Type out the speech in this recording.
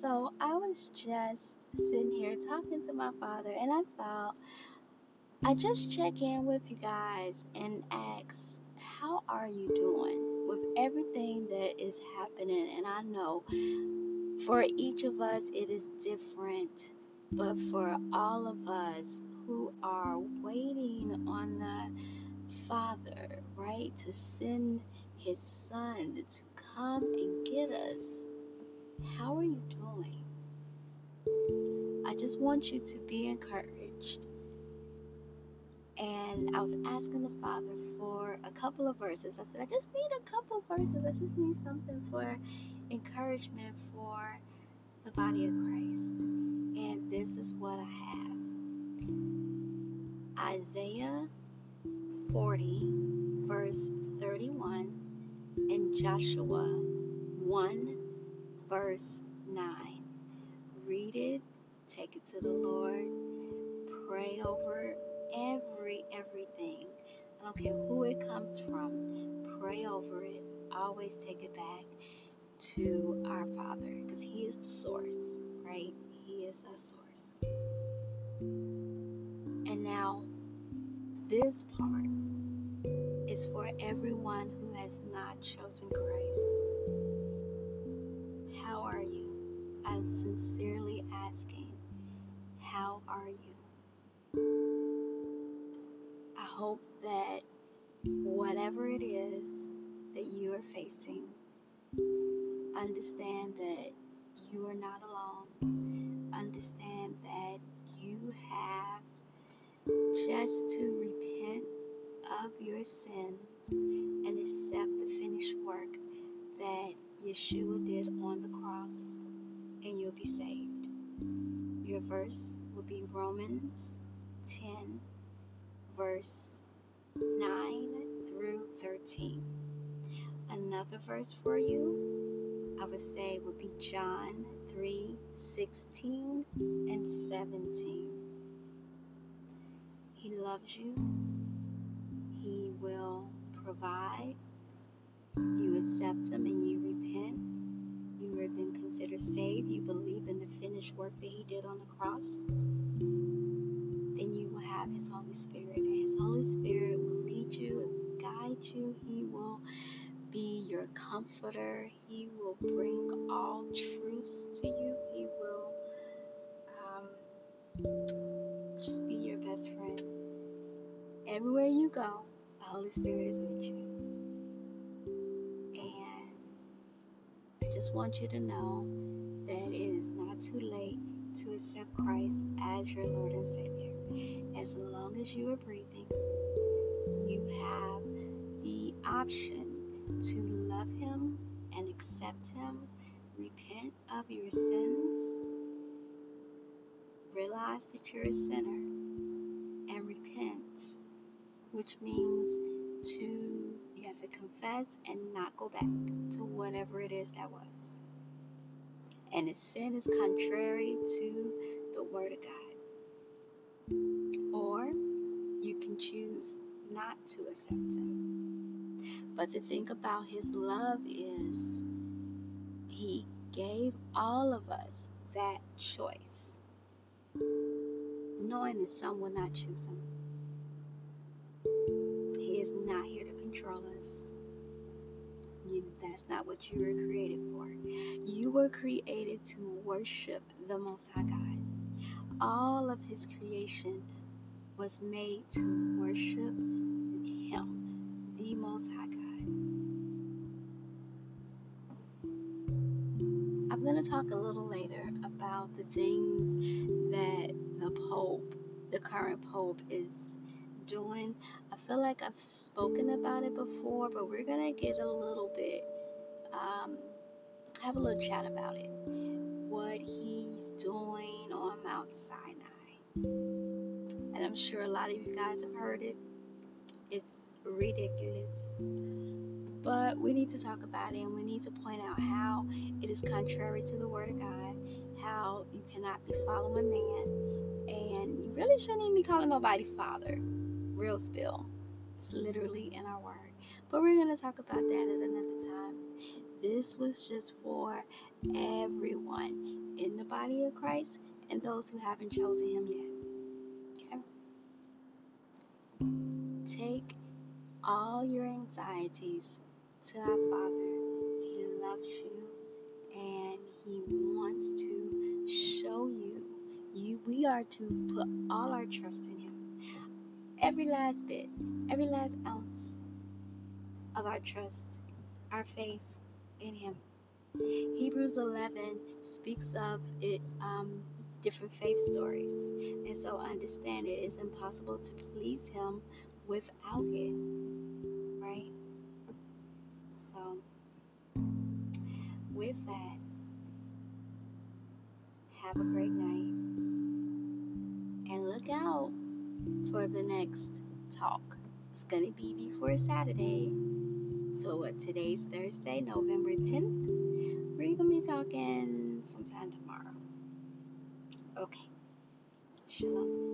So I was just sitting here talking to my father, and I thought I just check in with you guys and ask, how are you doing with everything that is happening? And I know for each of us it is different, but for all of us who are waiting on the Father, right, to send His Son to come and get us, how are you doing? I just want you to be encouraged and I was asking the Father for a couple of verses. I said, I just need a couple verses. I just need something for encouragement for the body of Christ. And this is what I have Isaiah 40, verse 31, and Joshua 1, verse 9. Read it, take it to the Lord, pray over every everything. I don't care who it comes from. Pray over it. Always take it back to our Father because He is the source, right? He is a source. And now, this part is for everyone who has not chosen Christ. Are you? I hope that whatever it is that you are facing, understand that you are not alone. Understand that you have just to repent of your sins and accept the finished work that Yeshua did on the cross, and you'll be saved. Your verse be Romans 10 verse 9 through 13. Another verse for you, I would say, would be John 3 16 and 17. He loves you, He will provide. You accept Him and you repent. You are then considered saved. You believe in the finished work that He did on the cross. Then you will have His Holy Spirit And His Holy Spirit will lead you and guide you. He will be your comforter. He will bring all truths to you. He will um, just be your best friend. Everywhere you go, the Holy Spirit is with you. Just want you to know that it is not too late to accept Christ as your Lord and Savior. As long as you are breathing, you have the option to love Him and accept Him, repent of your sins, realize that you're a sinner, and repent, which means to you have to confess and not go back to whatever it is that was. And if sin is contrary to the Word of God. Or you can choose not to accept Him. But the thing about His love is He gave all of us that choice, knowing that some will not choose Him. Not here to control us. You, that's not what you were created for. You were created to worship the Most High God all of his creation was made to worship him, the Most High God. I'm going to talk a little later about the things that the Pope, the current Pope, is doing. Feel like I've spoken about it before, but we're going to get a little bit, um, have a little chat about it. What he's doing on Mount Sinai. And I'm sure a lot of you guys have heard it. It's ridiculous. But we need to talk about it and we need to point out how it is contrary to the Word of God, how you cannot be following man, and you really shouldn't even be calling nobody Father. Real spill. It's literally in our Word. But we're going to talk about that at another time. This was just for everyone in the body of Christ and those who haven't chosen Him yet. Okay? Take all your anxieties to our Father. He loves you and He wants to show you. You we are to put all our trust in Him. Every last bit, every last ounce of our trust, our faith in Him. Hebrews 11 speaks of it, um, different faith stories. And so understand it is impossible to please Him without it, right? So, with that, have a great night and look out for the next talk. It's going to be before Saturday. So, what today's Thursday, November 10th. We're going to be talking sometime tomorrow. Okay. Shalom.